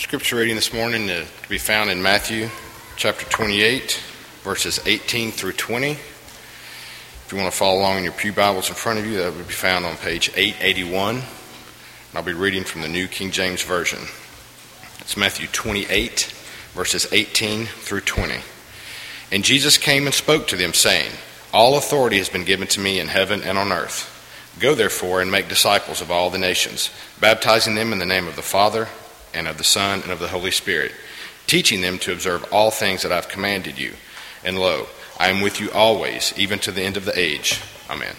Scripture reading this morning to be found in Matthew chapter 28, verses 18 through 20. If you want to follow along in your Pew Bibles in front of you, that would be found on page 881. I'll be reading from the New King James Version. It's Matthew 28, verses 18 through 20. And Jesus came and spoke to them, saying, All authority has been given to me in heaven and on earth. Go therefore and make disciples of all the nations, baptizing them in the name of the Father, and of the Son, and of the Holy Spirit, teaching them to observe all things that I've commanded you. And lo, I am with you always, even to the end of the age. Amen.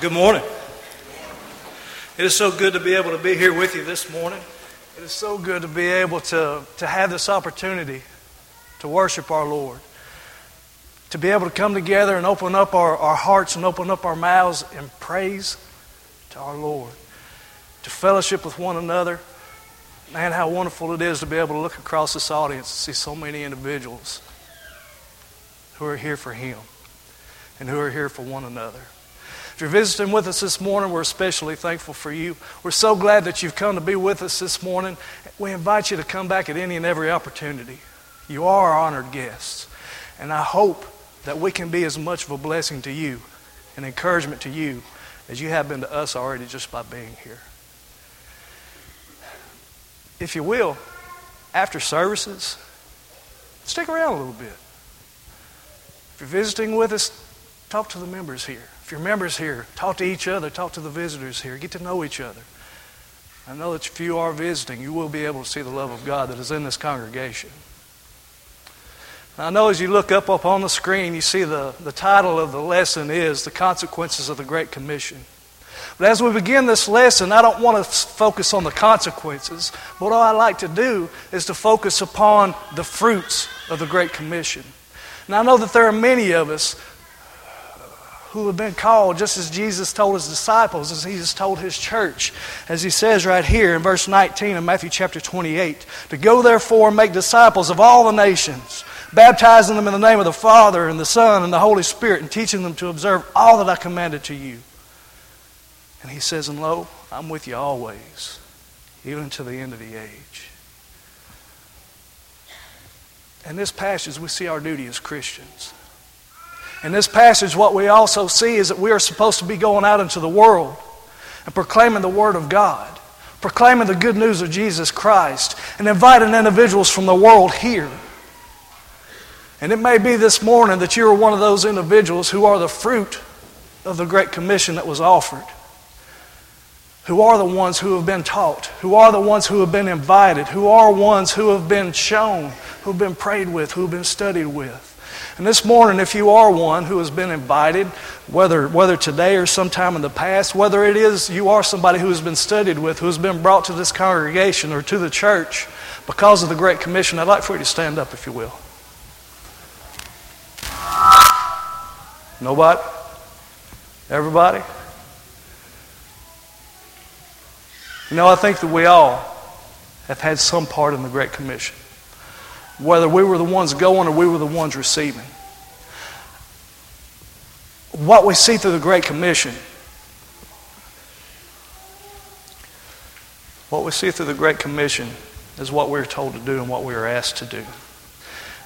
Good morning. It is so good to be able to be here with you this morning. It is so good to be able to, to have this opportunity to worship our Lord. To be able to come together and open up our, our hearts and open up our mouths in praise to our Lord. To fellowship with one another. Man, how wonderful it is to be able to look across this audience and see so many individuals who are here for Him and who are here for one another. If you're visiting with us this morning, we're especially thankful for you. We're so glad that you've come to be with us this morning. We invite you to come back at any and every opportunity. You are our honored guests. And I hope that we can be as much of a blessing to you, an encouragement to you, as you have been to us already just by being here. If you will, after services, stick around a little bit. If you're visiting with us, talk to the members here. If you're members here, talk to each other, talk to the visitors here, get to know each other. I know that if you are visiting, you will be able to see the love of God that is in this congregation. I know as you look up, up on the screen, you see the, the title of the lesson is The Consequences of the Great Commission. But as we begin this lesson, I don't want to focus on the consequences. But what I like to do is to focus upon the fruits of the Great Commission. Now, I know that there are many of us who have been called, just as Jesus told his disciples, as he has told his church, as he says right here in verse 19 of Matthew chapter 28, to go therefore and make disciples of all the nations, baptizing them in the name of the Father and the Son and the Holy Spirit, and teaching them to observe all that I commanded to you. And he says, And lo, I'm with you always, even to the end of the age. In this passage, we see our duty as Christians. In this passage, what we also see is that we are supposed to be going out into the world and proclaiming the Word of God, proclaiming the good news of Jesus Christ, and inviting individuals from the world here. And it may be this morning that you are one of those individuals who are the fruit of the Great Commission that was offered, who are the ones who have been taught, who are the ones who have been invited, who are ones who have been shown, who have been prayed with, who have been studied with. And this morning, if you are one who has been invited, whether, whether today or sometime in the past, whether it is you are somebody who has been studied with, who has been brought to this congregation or to the church because of the Great Commission, I'd like for you to stand up, if you will. Nobody? Everybody? You know, I think that we all have had some part in the Great Commission whether we were the ones going or we were the ones receiving. What we see through the Great Commission, what we see through the Great Commission is what we're told to do and what we are asked to do.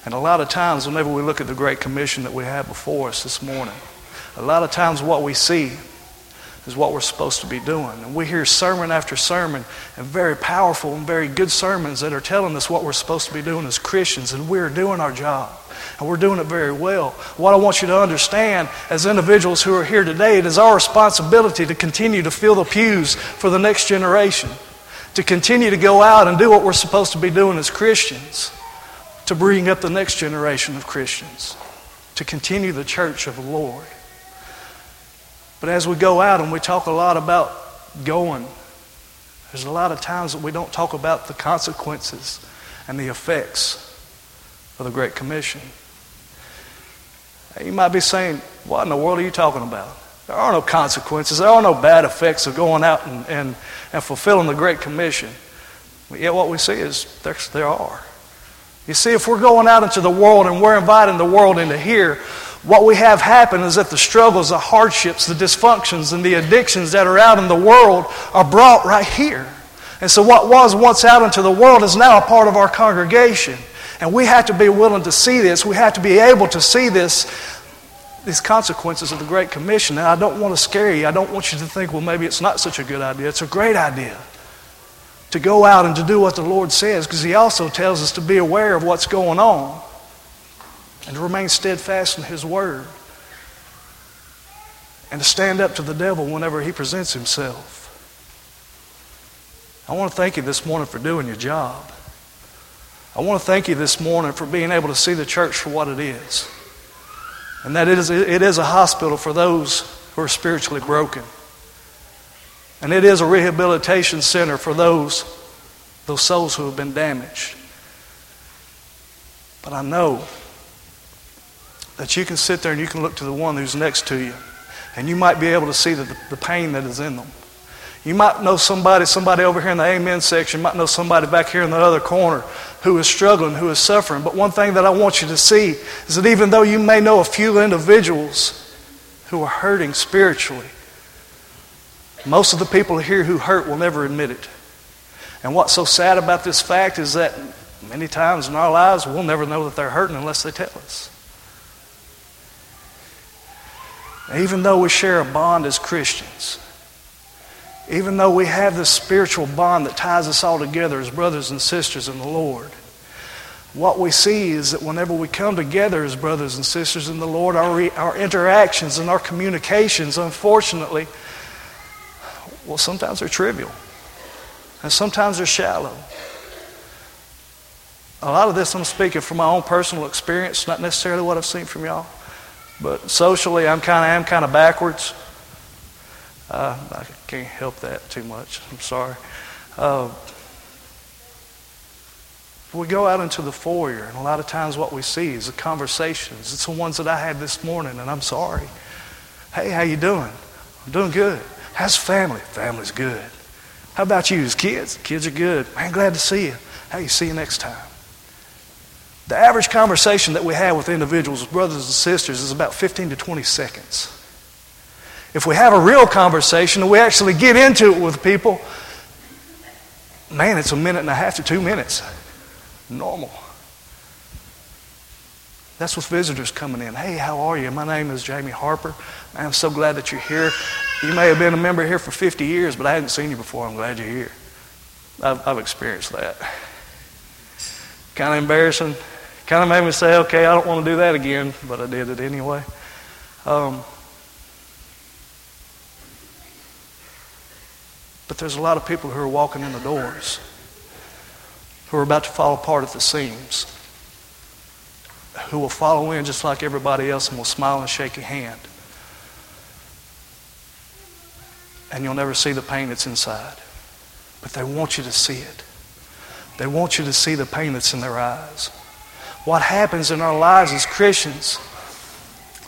And a lot of times, whenever we look at the Great Commission that we have before us this morning, a lot of times what we see is what we're supposed to be doing. And we hear sermon after sermon and very powerful and very good sermons that are telling us what we're supposed to be doing as Christians, and we're doing our job. And we're doing it very well. What I want you to understand as individuals who are here today, it is our responsibility to continue to fill the pews for the next generation, to continue to go out and do what we're supposed to be doing as Christians, to bring up the next generation of Christians, to continue the church of the Lord. But as we go out and we talk a lot about going, there's a lot of times that we don't talk about the consequences and the effects of the Great Commission. You might be saying, What in the world are you talking about? There are no consequences, there are no bad effects of going out and, and, and fulfilling the Great Commission. But yet what we see is there, there are. You see, if we're going out into the world and we're inviting the world into here, what we have happen is that the struggles, the hardships, the dysfunctions, and the addictions that are out in the world are brought right here. And so, what was once out into the world is now a part of our congregation. And we have to be willing to see this. We have to be able to see this, these consequences of the Great Commission. Now, I don't want to scare you. I don't want you to think, well, maybe it's not such a good idea. It's a great idea to go out and to do what the Lord says because He also tells us to be aware of what's going on and to remain steadfast in His Word and to stand up to the devil whenever he presents himself. I want to thank you this morning for doing your job. I want to thank you this morning for being able to see the church for what it is. And that it is, it is a hospital for those who are spiritually broken. And it is a rehabilitation center for those, those souls who have been damaged. But I know that you can sit there and you can look to the one who's next to you, and you might be able to see the, the pain that is in them. You might know somebody, somebody over here in the amen section, might know somebody back here in the other corner who is struggling, who is suffering. But one thing that I want you to see is that even though you may know a few individuals who are hurting spiritually, most of the people here who hurt will never admit it. And what's so sad about this fact is that many times in our lives we'll never know that they're hurting unless they tell us. Even though we share a bond as Christians, even though we have this spiritual bond that ties us all together as brothers and sisters in the Lord, what we see is that whenever we come together as brothers and sisters in the Lord, our, re- our interactions and our communications, unfortunately, well, sometimes they're trivial, and sometimes they're shallow. A lot of this I'm speaking from my own personal experience, not necessarily what I've seen from y'all. But socially, I'm kind of am kind of backwards. Uh, I can't help that too much. I'm sorry. Uh, we go out into the foyer, and a lot of times what we see is the conversations. It's the ones that I had this morning, and I'm sorry. Hey, how you doing? I'm doing good. How's family? Family's good. How about you? As kids? Kids are good. Man, glad to see you. Hey, see you next time. The average conversation that we have with individuals, with brothers and sisters, is about 15 to 20 seconds. If we have a real conversation and we actually get into it with people, man, it's a minute and a half to two minutes. Normal. That's with visitors coming in. Hey, how are you? My name is Jamie Harper. I'm so glad that you're here. You may have been a member here for 50 years, but I hadn't seen you before. I'm glad you're here. I've, I've experienced that. Kind of embarrassing. Kind of made me say, okay, I don't want to do that again, but I did it anyway. Um, but there's a lot of people who are walking in the doors who are about to fall apart at the seams, who will follow in just like everybody else and will smile and shake your hand. And you'll never see the pain that's inside. But they want you to see it. They want you to see the pain that's in their eyes. What happens in our lives as Christians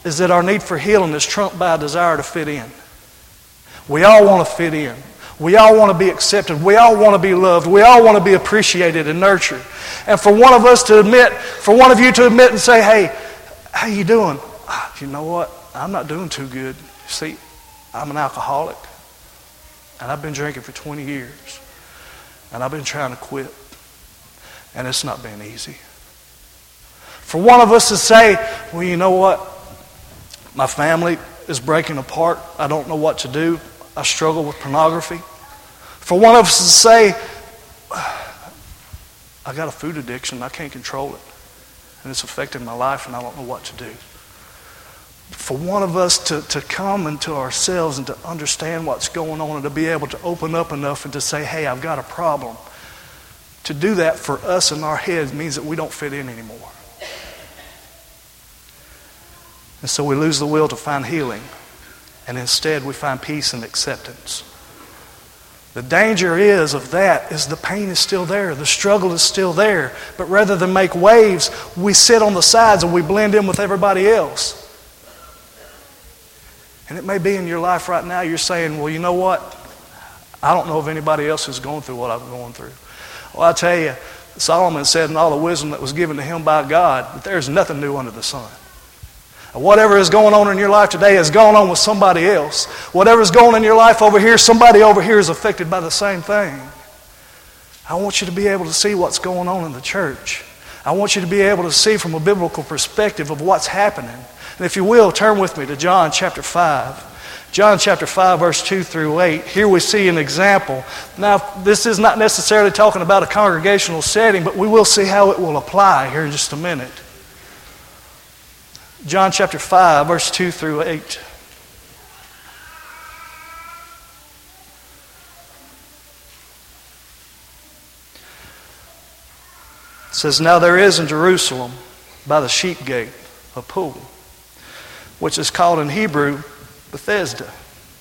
is that our need for healing is trumped by a desire to fit in. We all want to fit in. We all want to be accepted. We all want to be loved. We all want to be appreciated and nurtured. And for one of us to admit, for one of you to admit and say, hey, how you doing? Ah, you know what? I'm not doing too good. See, I'm an alcoholic. And I've been drinking for 20 years. And I've been trying to quit. And it's not been easy. For one of us to say, well, you know what? My family is breaking apart. I don't know what to do. I struggle with pornography. For one of us to say, I got a food addiction, I can't control it, and it's affecting my life, and I don't know what to do. For one of us to, to come into ourselves and to understand what's going on and to be able to open up enough and to say, hey, I've got a problem. To do that for us in our heads means that we don't fit in anymore. And so we lose the will to find healing and instead we find peace and acceptance. The danger is of that is the pain is still there, the struggle is still there, but rather than make waves, we sit on the sides and we blend in with everybody else. And it may be in your life right now you're saying, "Well, you know what? I don't know of anybody else who's going through what I'm going through." Well, I tell you, Solomon said in all the wisdom that was given to him by God that there's nothing new under the sun. Whatever is going on in your life today is going on with somebody else. Whatever is going on in your life over here, somebody over here is affected by the same thing. I want you to be able to see what's going on in the church. I want you to be able to see from a biblical perspective of what's happening. And if you will, turn with me to John chapter 5. John chapter 5, verse 2 through 8. Here we see an example. Now, this is not necessarily talking about a congregational setting, but we will see how it will apply here in just a minute. John chapter 5, verse 2 through 8. It says, Now there is in Jerusalem by the sheep gate a pool, which is called in Hebrew Bethesda,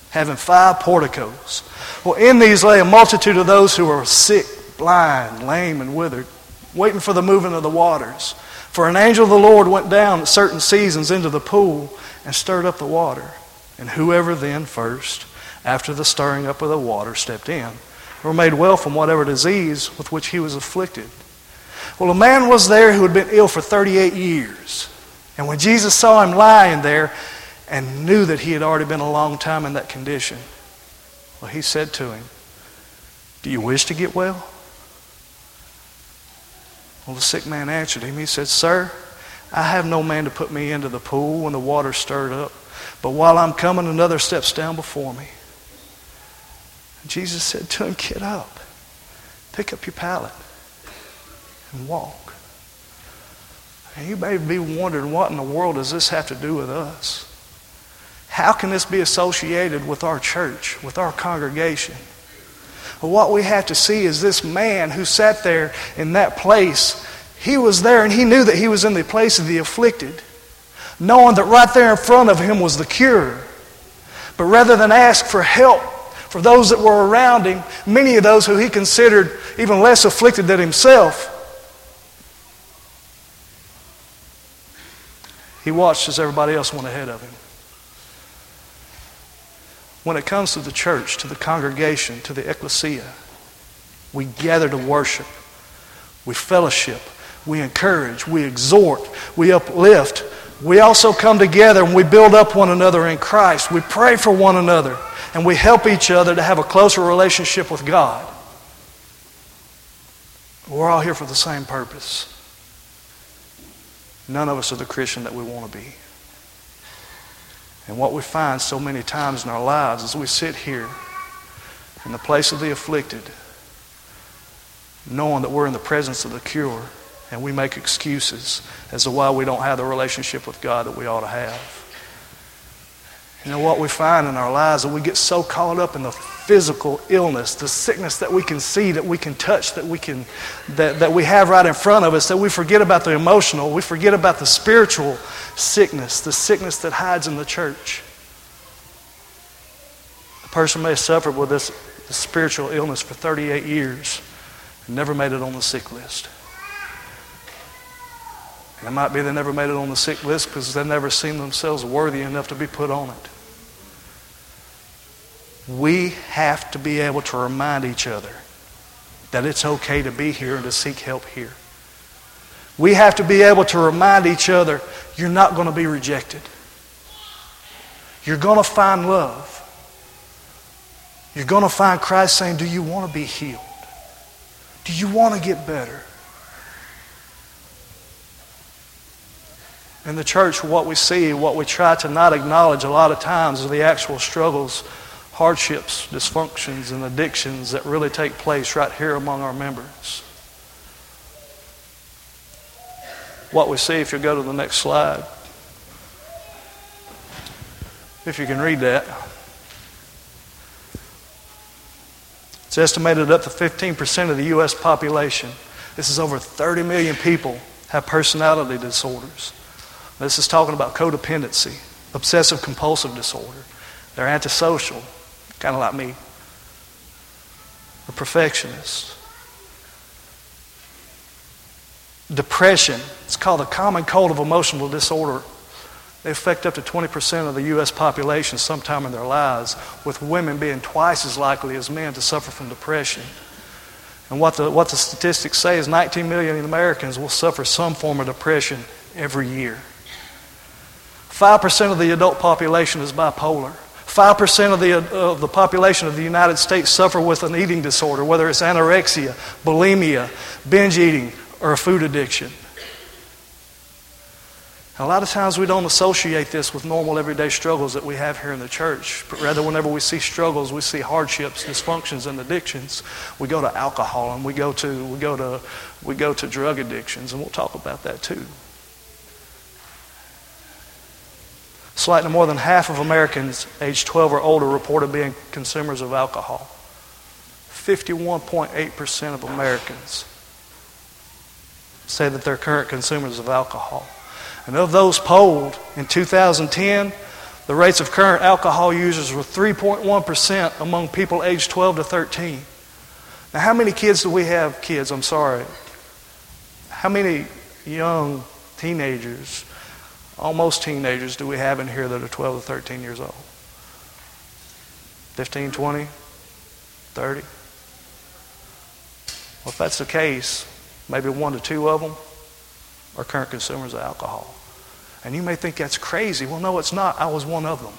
having five porticos. Well, in these lay a multitude of those who were sick, blind, lame, and withered, waiting for the moving of the waters. For an angel of the Lord went down at certain seasons into the pool and stirred up the water. And whoever then first, after the stirring up of the water, stepped in, were made well from whatever disease with which he was afflicted. Well, a man was there who had been ill for 38 years. And when Jesus saw him lying there and knew that he had already been a long time in that condition, well, he said to him, Do you wish to get well? Well, the sick man answered him. He said, Sir, I have no man to put me into the pool when the water stirred up. But while I'm coming, another steps down before me. And Jesus said to him, Get up, pick up your pallet, and walk. And you may be wondering, what in the world does this have to do with us? How can this be associated with our church, with our congregation? But what we have to see is this man who sat there in that place. He was there and he knew that he was in the place of the afflicted, knowing that right there in front of him was the cure. But rather than ask for help for those that were around him, many of those who he considered even less afflicted than himself, he watched as everybody else went ahead of him when it comes to the church, to the congregation, to the ecclesia, we gather to worship, we fellowship, we encourage, we exhort, we uplift. We also come together and we build up one another in Christ. We pray for one another and we help each other to have a closer relationship with God. We're all here for the same purpose. None of us are the Christian that we want to be. And what we find so many times in our lives is we sit here in the place of the afflicted, knowing that we're in the presence of the cure, and we make excuses as to why we don't have the relationship with God that we ought to have. You know what we find in our lives that we get so caught up in the physical illness, the sickness that we can see, that we can touch, that we can that, that we have right in front of us, that we forget about the emotional, we forget about the spiritual sickness, the sickness that hides in the church. A person may have suffered with this, this spiritual illness for 38 years and never made it on the sick list. And it might be they never made it on the sick list because they never seen themselves worthy enough to be put on it. We have to be able to remind each other that it's okay to be here and to seek help here. We have to be able to remind each other you're not going to be rejected. You're going to find love. You're going to find Christ saying, Do you want to be healed? Do you want to get better? In the church, what we see, what we try to not acknowledge a lot of times are the actual struggles hardships, dysfunctions, and addictions that really take place right here among our members. What we see, if you go to the next slide, if you can read that, it's estimated up to 15% of the U.S. population. This is over 30 million people have personality disorders. This is talking about codependency, obsessive compulsive disorder. They're antisocial, kind of like me, a perfectionist. Depression, it's called the common cold of emotional disorder. They affect up to 20% of the U.S. population sometime in their lives, with women being twice as likely as men to suffer from depression. And what the, what the statistics say is 19 million Americans will suffer some form of depression every year. 5% of the adult population is bipolar. 5% of the, uh, of the population of the United States suffer with an eating disorder, whether it's anorexia, bulimia, binge eating, or a food addiction. a lot of times we don't associate this with normal everyday struggles that we have here in the church, but rather whenever we see struggles, we see hardships, dysfunctions, and addictions, we go to alcohol and we go to, we go to, we go to drug addictions, and we'll talk about that too. Slightly more than half of Americans aged 12 or older reported being consumers of alcohol. 51.8% of Americans say that they're current consumers of alcohol. And of those polled in 2010, the rates of current alcohol users were 3.1% among people aged 12 to 13. Now, how many kids do we have? Kids, I'm sorry. How many young teenagers almost teenagers do we have in here that are 12 to 13 years old? 15, 20, 30? Well, if that's the case, maybe one to two of them are current consumers of alcohol. And you may think that's crazy. Well, no, it's not. I was one of them.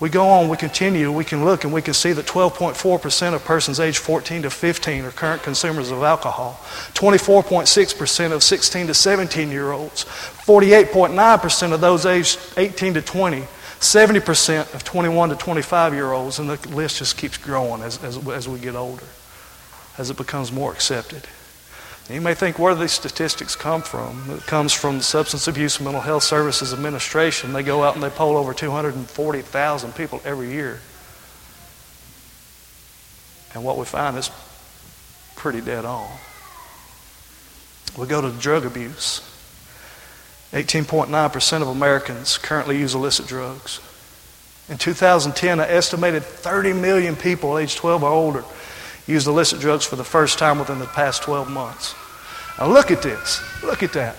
We go on, we continue, we can look and we can see that 12.4% of persons aged 14 to 15 are current consumers of alcohol. 24.6% of 16 to 17 year olds. 48.9% of those aged 18 to 20. 70% of 21 to 25 year olds. And the list just keeps growing as, as, as we get older, as it becomes more accepted. You may think where do these statistics come from. It comes from the Substance Abuse and Mental Health Services Administration. They go out and they poll over 240,000 people every year. And what we find is pretty dead on. We go to drug abuse. 18.9% of Americans currently use illicit drugs. In 2010, an estimated 30 million people aged 12 or older used illicit drugs for the first time within the past 12 months. Now look at this. Look at that.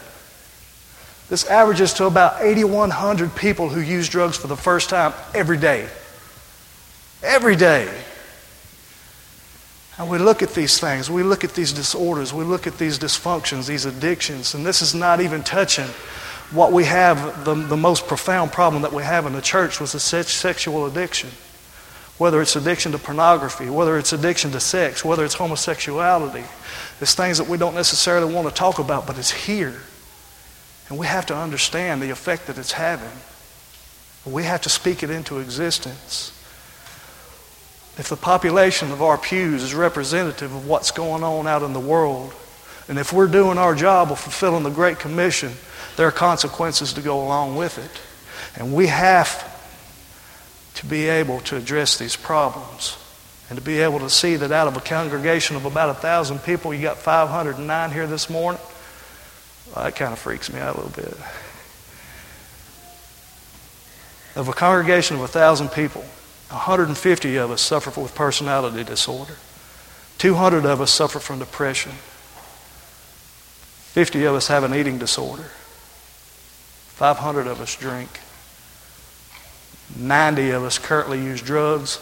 This averages to about 8,100 people who use drugs for the first time every day. Every day. And we look at these things, we look at these disorders, we look at these dysfunctions, these addictions, and this is not even touching what we have, the, the most profound problem that we have in the church was the sexual addiction whether it's addiction to pornography, whether it's addiction to sex, whether it's homosexuality. It's things that we don't necessarily want to talk about, but it's here. And we have to understand the effect that it's having. We have to speak it into existence. If the population of our pews is representative of what's going on out in the world, and if we're doing our job of fulfilling the Great Commission, there are consequences to go along with it. And we have to be able to address these problems and to be able to see that out of a congregation of about a thousand people, you got 509 here this morning. Well, that kind of freaks me out a little bit. Of a congregation of a thousand people, 150 of us suffer with personality disorder. 200 of us suffer from depression. 50 of us have an eating disorder. 500 of us drink. 90 of us currently use drugs,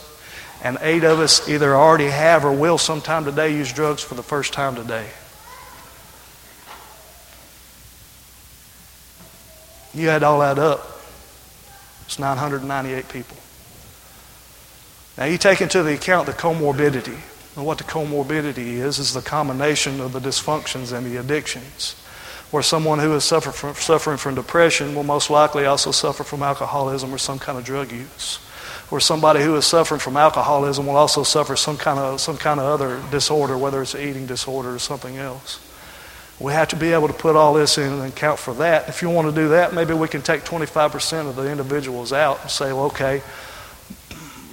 and eight of us either already have or will sometime today use drugs for the first time today. You add all that up, it's 998 people. Now, you take into the account the comorbidity. And what the comorbidity is, is the combination of the dysfunctions and the addictions where someone who is suffer from, suffering from depression will most likely also suffer from alcoholism or some kind of drug use. Or somebody who is suffering from alcoholism will also suffer some kind of, some kind of other disorder, whether it's an eating disorder or something else. We have to be able to put all this in and account for that. If you want to do that, maybe we can take 25% of the individuals out and say, well, okay,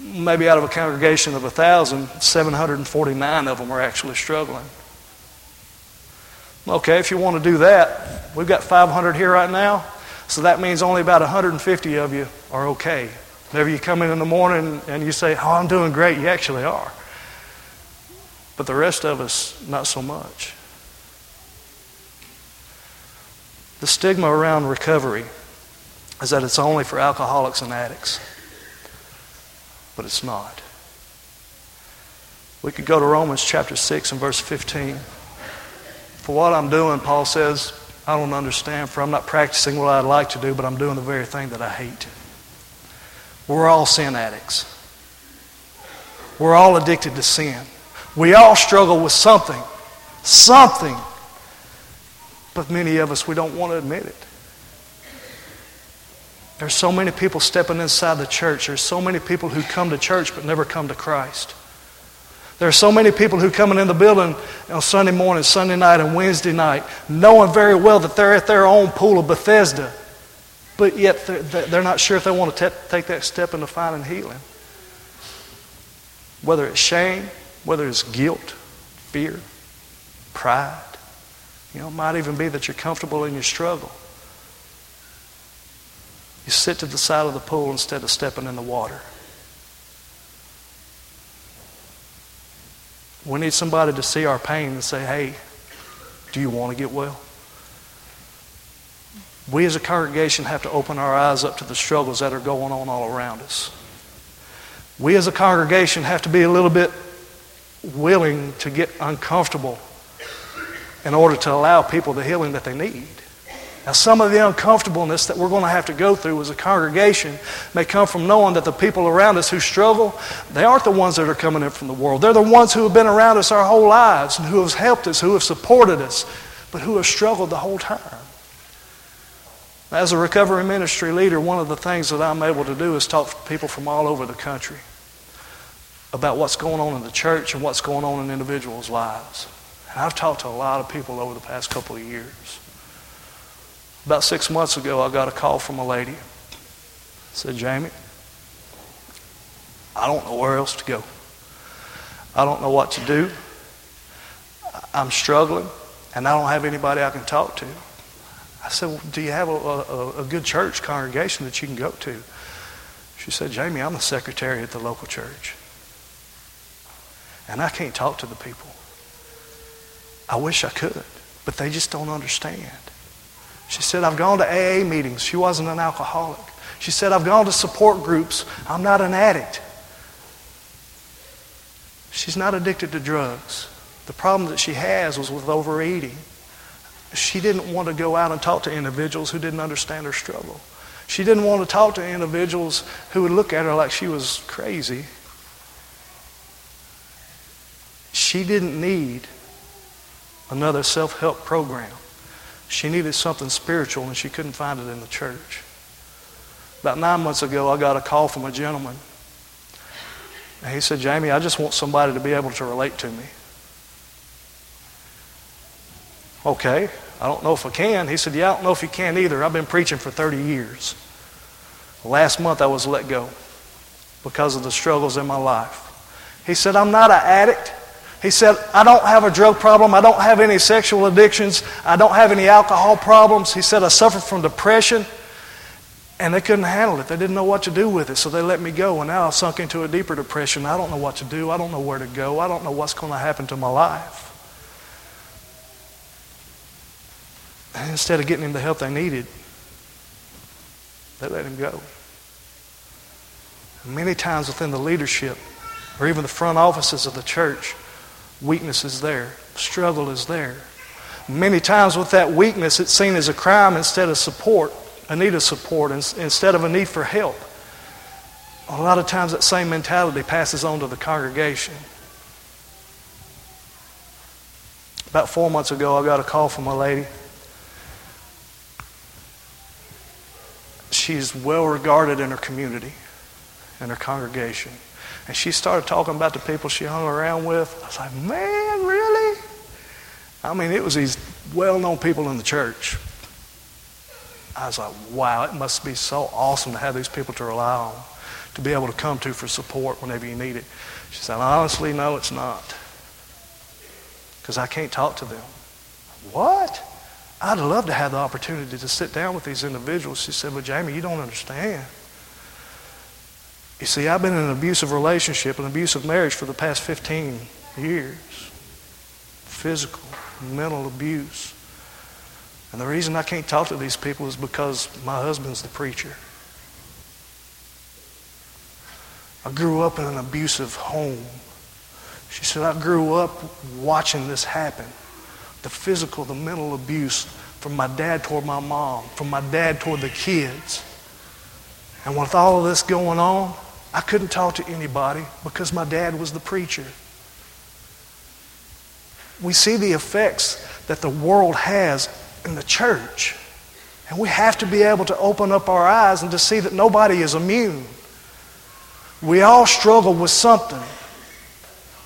maybe out of a congregation of 1,000, 749 of them are actually struggling. Okay, if you want to do that, we've got 500 here right now, so that means only about 150 of you are okay. Whenever you come in in the morning and you say, Oh, I'm doing great, you actually are. But the rest of us, not so much. The stigma around recovery is that it's only for alcoholics and addicts, but it's not. We could go to Romans chapter 6 and verse 15. For what I'm doing, Paul says, I don't understand, for I'm not practicing what I'd like to do, but I'm doing the very thing that I hate. We're all sin addicts. We're all addicted to sin. We all struggle with something. Something. But many of us, we don't want to admit it. There's so many people stepping inside the church. There's so many people who come to church but never come to Christ. There are so many people who come in the building on Sunday morning, Sunday night, and Wednesday night, knowing very well that they're at their own pool of Bethesda, but yet they're not sure if they want to take that step into finding healing. Whether it's shame, whether it's guilt, fear, pride. You know, it might even be that you're comfortable in your struggle. You sit to the side of the pool instead of stepping in the water. We need somebody to see our pain and say, hey, do you want to get well? We as a congregation have to open our eyes up to the struggles that are going on all around us. We as a congregation have to be a little bit willing to get uncomfortable in order to allow people the healing that they need. Now, some of the uncomfortableness that we're going to have to go through as a congregation may come from knowing that the people around us who struggle, they aren't the ones that are coming in from the world. They're the ones who have been around us our whole lives and who have helped us, who have supported us, but who have struggled the whole time. As a recovery ministry leader, one of the things that I'm able to do is talk to people from all over the country about what's going on in the church and what's going on in individuals' lives. And I've talked to a lot of people over the past couple of years. About six months ago, I got a call from a lady. Said, Jamie, I don't know where else to go. I don't know what to do. I'm struggling, and I don't have anybody I can talk to. I said, well, Do you have a, a, a good church congregation that you can go to? She said, Jamie, I'm the secretary at the local church. And I can't talk to the people. I wish I could, but they just don't understand. She said, I've gone to AA meetings. She wasn't an alcoholic. She said, I've gone to support groups. I'm not an addict. She's not addicted to drugs. The problem that she has was with overeating. She didn't want to go out and talk to individuals who didn't understand her struggle. She didn't want to talk to individuals who would look at her like she was crazy. She didn't need another self help program. She needed something spiritual and she couldn't find it in the church. About nine months ago, I got a call from a gentleman. And he said, Jamie, I just want somebody to be able to relate to me. Okay, I don't know if I can. He said, Yeah, I don't know if you can either. I've been preaching for 30 years. Last month I was let go because of the struggles in my life. He said, I'm not an addict. He said, I don't have a drug problem. I don't have any sexual addictions. I don't have any alcohol problems. He said, I suffer from depression. And they couldn't handle it. They didn't know what to do with it, so they let me go. And now I've sunk into a deeper depression. I don't know what to do. I don't know where to go. I don't know what's going to happen to my life. And instead of getting him the help they needed, they let him go. Many times within the leadership, or even the front offices of the church, Weakness is there, struggle is there. Many times, with that weakness, it's seen as a crime instead of support, a need of support instead of a need for help. A lot of times, that same mentality passes on to the congregation. About four months ago, I got a call from a lady. She's well regarded in her community, in her congregation. And she started talking about the people she hung around with. I was like, man, really? I mean, it was these well known people in the church. I was like, wow, it must be so awesome to have these people to rely on, to be able to come to for support whenever you need it. She said, honestly, no, it's not. Because I can't talk to them. What? I'd love to have the opportunity to sit down with these individuals. She said, Well, Jamie, you don't understand. You see, I've been in an abusive relationship, an abusive marriage for the past 15 years. Physical, mental abuse. And the reason I can't talk to these people is because my husband's the preacher. I grew up in an abusive home. She said, I grew up watching this happen the physical, the mental abuse from my dad toward my mom, from my dad toward the kids. And with all of this going on, I couldn't talk to anybody because my dad was the preacher. We see the effects that the world has in the church. And we have to be able to open up our eyes and to see that nobody is immune. We all struggle with something.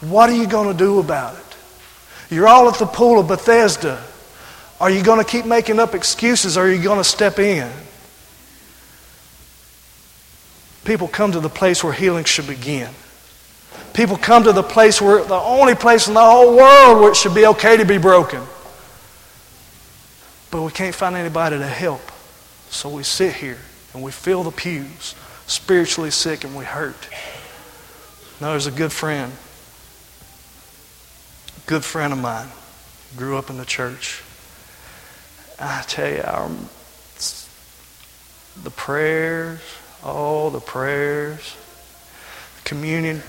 What are you going to do about it? You're all at the pool of Bethesda. Are you going to keep making up excuses or are you going to step in? People come to the place where healing should begin. People come to the place where the only place in the whole world where it should be okay to be broken. But we can't find anybody to help. So we sit here and we fill the pews, spiritually sick and we hurt. Now, there's a good friend, a good friend of mine, grew up in the church. I tell you, our, the prayers, all the prayers, communion,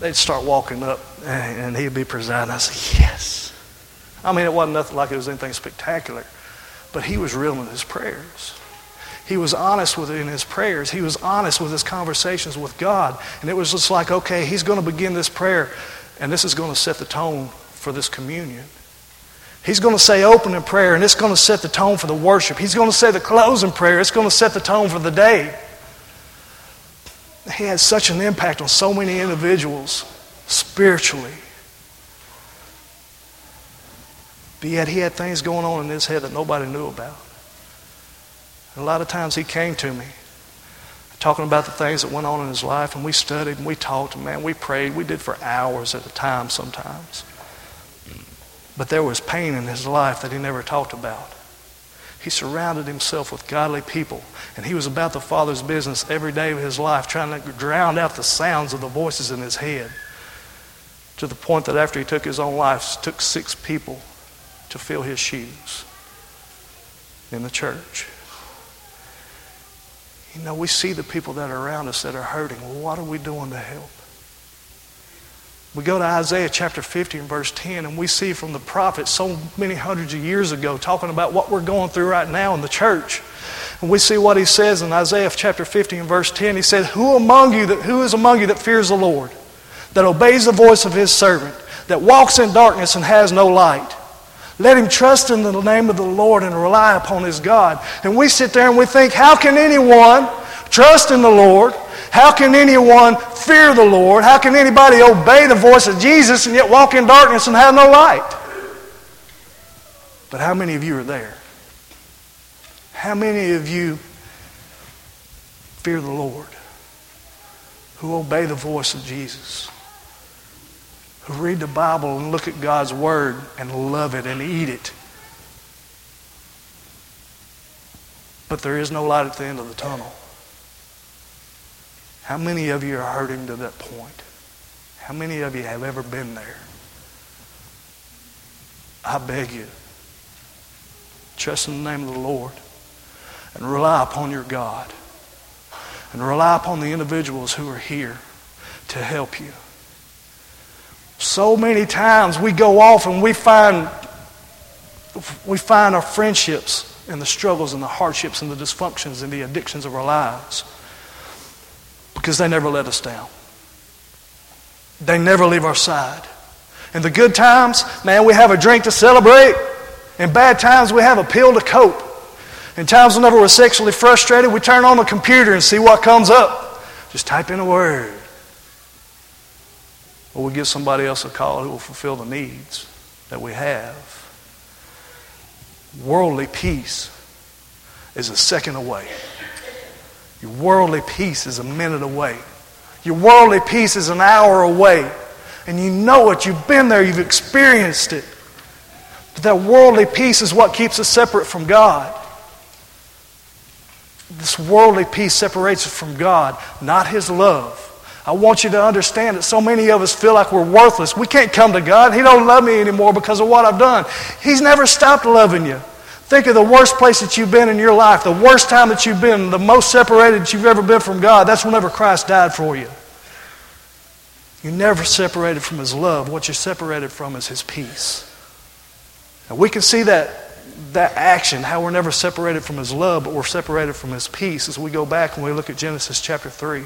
they'd start walking up and he'd be presiding. I said, Yes. I mean, it wasn't nothing like it was anything spectacular, but he was real in his prayers. He was honest with it in his prayers. He was honest with his conversations with God. And it was just like, okay, he's going to begin this prayer, and this is going to set the tone for this communion. He's going to say opening prayer, and it's going to set the tone for the worship. He's going to say the closing prayer, it's going to set the tone for the day. He had such an impact on so many individuals spiritually. But yet he had things going on in his head that nobody knew about. And a lot of times he came to me talking about the things that went on in his life, and we studied and we talked, and man, we prayed. We did for hours at a time sometimes. But there was pain in his life that he never talked about. He surrounded himself with godly people, and he was about the Father's business every day of his life, trying to drown out the sounds of the voices in his head. To the point that after he took his own life, it took six people to fill his shoes in the church. You know, we see the people that are around us that are hurting. Well, what are we doing to help? We go to Isaiah chapter 50 and verse 10, and we see from the prophet so many hundreds of years ago talking about what we're going through right now in the church. And we see what he says in Isaiah chapter 50 and verse 10. He said, Who among you that who is among you that fears the Lord, that obeys the voice of his servant, that walks in darkness and has no light? Let him trust in the name of the Lord and rely upon his God. And we sit there and we think, how can anyone trust in the Lord? How can anyone fear the Lord? How can anybody obey the voice of Jesus and yet walk in darkness and have no light? But how many of you are there? How many of you fear the Lord? Who obey the voice of Jesus? who read the Bible and look at God's Word and love it and eat it. But there is no light at the end of the tunnel. How many of you are hurting to that point? How many of you have ever been there? I beg you, trust in the name of the Lord and rely upon your God and rely upon the individuals who are here to help you. So many times we go off and we find, we find our friendships and the struggles and the hardships and the dysfunctions and the addictions of our lives because they never let us down. They never leave our side. In the good times, man, we have a drink to celebrate. In bad times, we have a pill to cope. In times whenever we're sexually frustrated, we turn on the computer and see what comes up. Just type in a word. Or we give somebody else a call who will fulfill the needs that we have. Worldly peace is a second away. Your worldly peace is a minute away. Your worldly peace is an hour away. And you know it. You've been there. You've experienced it. But that worldly peace is what keeps us separate from God. This worldly peace separates us from God, not His love. I want you to understand that so many of us feel like we're worthless. We can't come to God. He don't love me anymore because of what I've done. He's never stopped loving you. Think of the worst place that you've been in your life, the worst time that you've been, the most separated that you've ever been from God. That's whenever Christ died for you. You're never separated from His love. What you're separated from is His peace. And we can see that, that action, how we're never separated from His love, but we're separated from His peace as we go back and we look at Genesis chapter 3.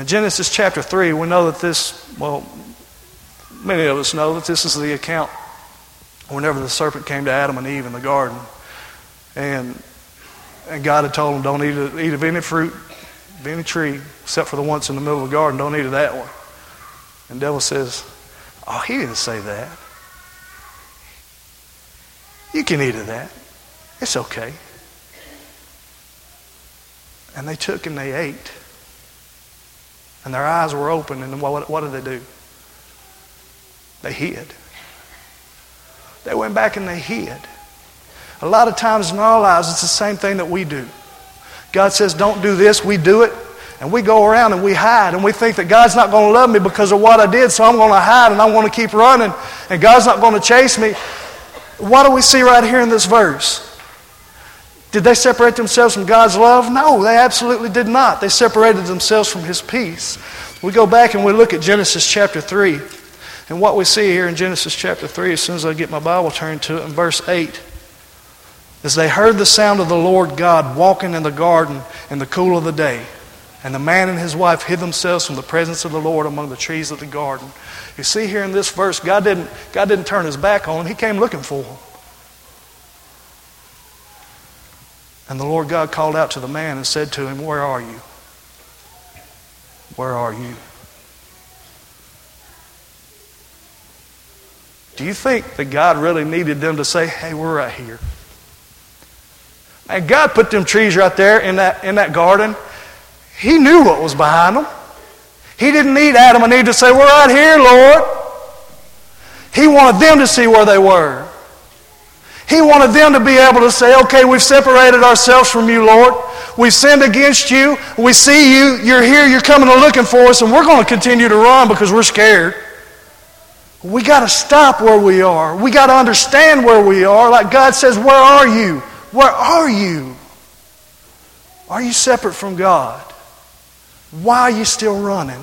In Genesis chapter 3, we know that this, well, many of us know that this is the account whenever the serpent came to Adam and Eve in the garden. And, and God had told them, don't eat, eat of any fruit, of any tree, except for the ones in the middle of the garden. Don't eat of that one. And the devil says, oh, he didn't say that. You can eat of that. It's okay. And they took and they ate. And their eyes were open, and what, what did they do? They hid. They went back and they hid. A lot of times in our lives, it's the same thing that we do. God says, Don't do this, we do it. And we go around and we hide and we think that God's not going to love me because of what I did, so I'm going to hide and I'm going to keep running and God's not going to chase me. What do we see right here in this verse? Did they separate themselves from God's love? No, they absolutely did not. They separated themselves from His peace. We go back and we look at Genesis chapter 3. And what we see here in Genesis chapter 3, as soon as I get my Bible turned to it, in verse 8, is they heard the sound of the Lord God walking in the garden in the cool of the day. And the man and his wife hid themselves from the presence of the Lord among the trees of the garden. You see here in this verse, God didn't, God didn't turn his back on them, He came looking for them. And the Lord God called out to the man and said to him, Where are you? Where are you? Do you think that God really needed them to say, Hey, we're right here? And God put them trees right there in that, in that garden. He knew what was behind them. He didn't need Adam and Eve to say, We're right here, Lord. He wanted them to see where they were. He wanted them to be able to say, Okay, we've separated ourselves from you, Lord. We've sinned against you. We see you. You're here. You're coming and looking for us, and we're going to continue to run because we're scared. We got to stop where we are. We got to understand where we are. Like God says, Where are you? Where are you? Are you separate from God? Why are you still running?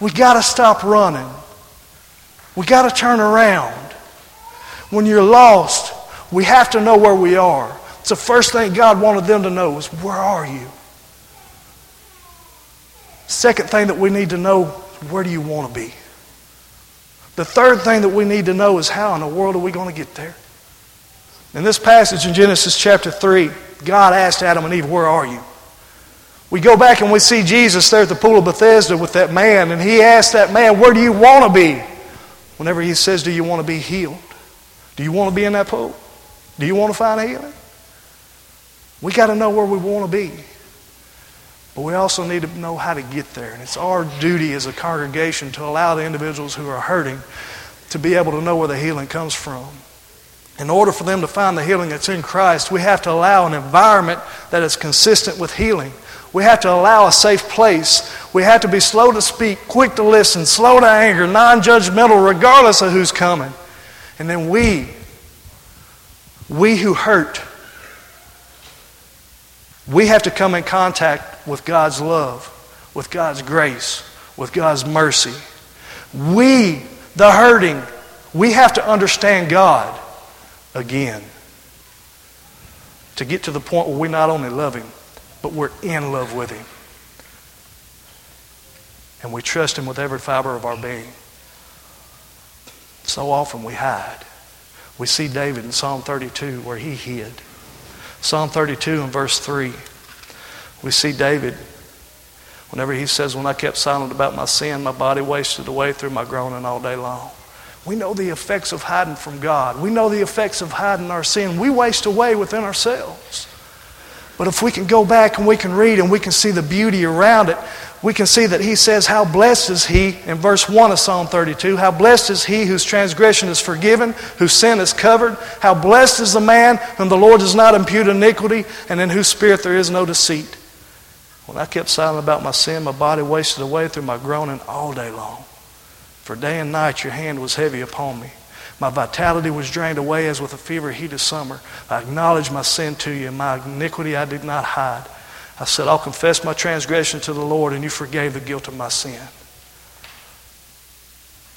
We got to stop running. We got to turn around. When you're lost, we have to know where we are. It's the first thing God wanted them to know is where are you? Second thing that we need to know, where do you want to be? The third thing that we need to know is how in the world are we going to get there? In this passage in Genesis chapter 3, God asked Adam and Eve, Where are you? We go back and we see Jesus there at the pool of Bethesda with that man, and he asked that man, Where do you want to be? Whenever he says, Do you want to be healed? Do you want to be in that pool? Do you want to find healing? We got to know where we want to be. But we also need to know how to get there. And it's our duty as a congregation to allow the individuals who are hurting to be able to know where the healing comes from. In order for them to find the healing that's in Christ, we have to allow an environment that is consistent with healing. We have to allow a safe place. We have to be slow to speak, quick to listen, slow to anger, non judgmental, regardless of who's coming. And then we, we who hurt, we have to come in contact with God's love, with God's grace, with God's mercy. We, the hurting, we have to understand God again. To get to the point where we not only love Him, but we're in love with Him. And we trust Him with every fiber of our being. So often we hide. We see David in Psalm 32 where he hid. Psalm 32 and verse 3, we see David, whenever he says, When I kept silent about my sin, my body wasted away through my groaning all day long. We know the effects of hiding from God. We know the effects of hiding our sin. We waste away within ourselves. But if we can go back and we can read and we can see the beauty around it, we can see that he says, How blessed is he, in verse 1 of Psalm 32, how blessed is he whose transgression is forgiven, whose sin is covered. How blessed is the man whom the Lord does not impute iniquity, and in whose spirit there is no deceit. When I kept silent about my sin, my body wasted away through my groaning all day long. For day and night your hand was heavy upon me. My vitality was drained away as with a fever heat of summer. I acknowledged my sin to you, and my iniquity I did not hide. I said, I'll confess my transgression to the Lord, and you forgave the guilt of my sin.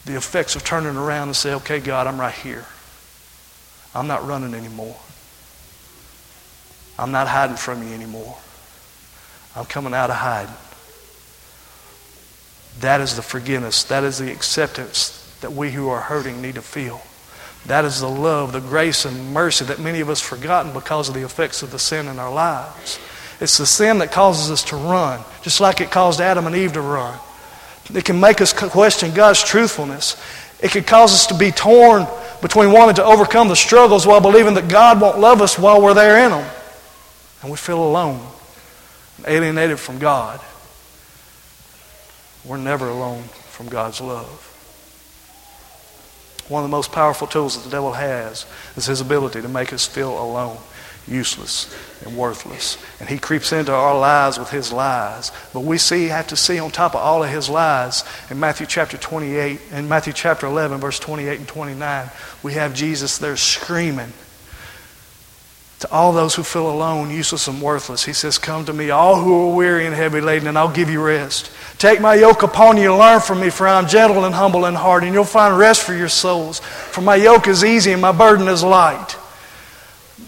The effects of turning around and say, okay, God, I'm right here. I'm not running anymore. I'm not hiding from you anymore. I'm coming out of hiding. That is the forgiveness. That is the acceptance that we who are hurting need to feel. That is the love, the grace, and mercy that many of us forgotten because of the effects of the sin in our lives. It's the sin that causes us to run, just like it caused Adam and Eve to run. It can make us question God's truthfulness. It can cause us to be torn between wanting to overcome the struggles while believing that God won't love us while we're there in them. And we feel alone, alienated from God. We're never alone from God's love. One of the most powerful tools that the devil has is his ability to make us feel alone, useless, and worthless. And he creeps into our lives with his lies. But we see have to see on top of all of his lies in Matthew chapter 28, in Matthew chapter 11, verse 28 and 29, we have Jesus there screaming to all those who feel alone, useless, and worthless. He says, Come to me, all who are weary and heavy laden, and I'll give you rest. Take my yoke upon you and learn from me, for I am gentle and humble in heart, and you'll find rest for your souls. For my yoke is easy and my burden is light.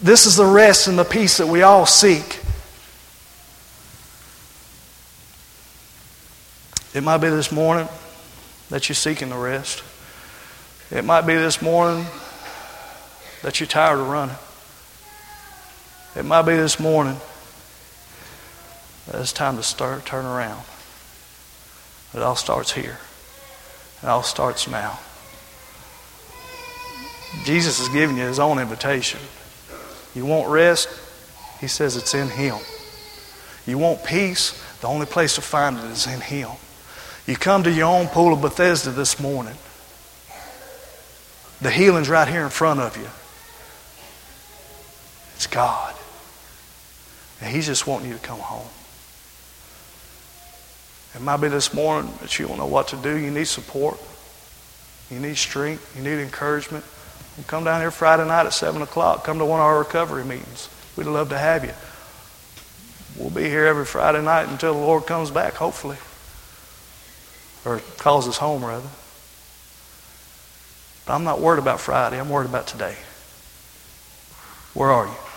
This is the rest and the peace that we all seek. It might be this morning that you're seeking the rest. It might be this morning that you're tired of running. It might be this morning it's time to start turn around. It all starts here. It all starts now. Jesus is giving you his own invitation. You want rest? He says it's in him. You want peace? The only place to find it is in him. You come to your own pool of Bethesda this morning. The healing's right here in front of you. It's God. And He's just wanting you to come home. It might be this morning that you don't know what to do. You need support. You need strength. You need encouragement. come down here Friday night at 7 o'clock. Come to one of our recovery meetings. We'd love to have you. We'll be here every Friday night until the Lord comes back, hopefully. Or calls us home, rather. But I'm not worried about Friday. I'm worried about today. Where are you?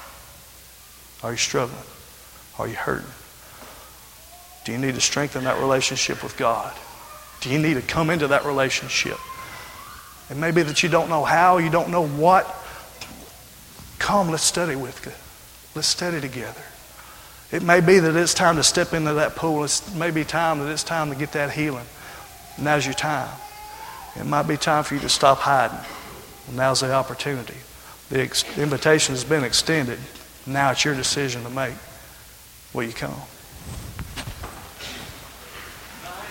Are you struggling? Are you hurting? Do you need to strengthen that relationship with God? Do you need to come into that relationship? It may be that you don't know how, you don't know what. Come, let's study with you. Let's study together. It may be that it's time to step into that pool. It may be time that it's time to get that healing. Now's your time. It might be time for you to stop hiding. Now's the opportunity. The ex- invitation has been extended. Now it's your decision to make. Will you come?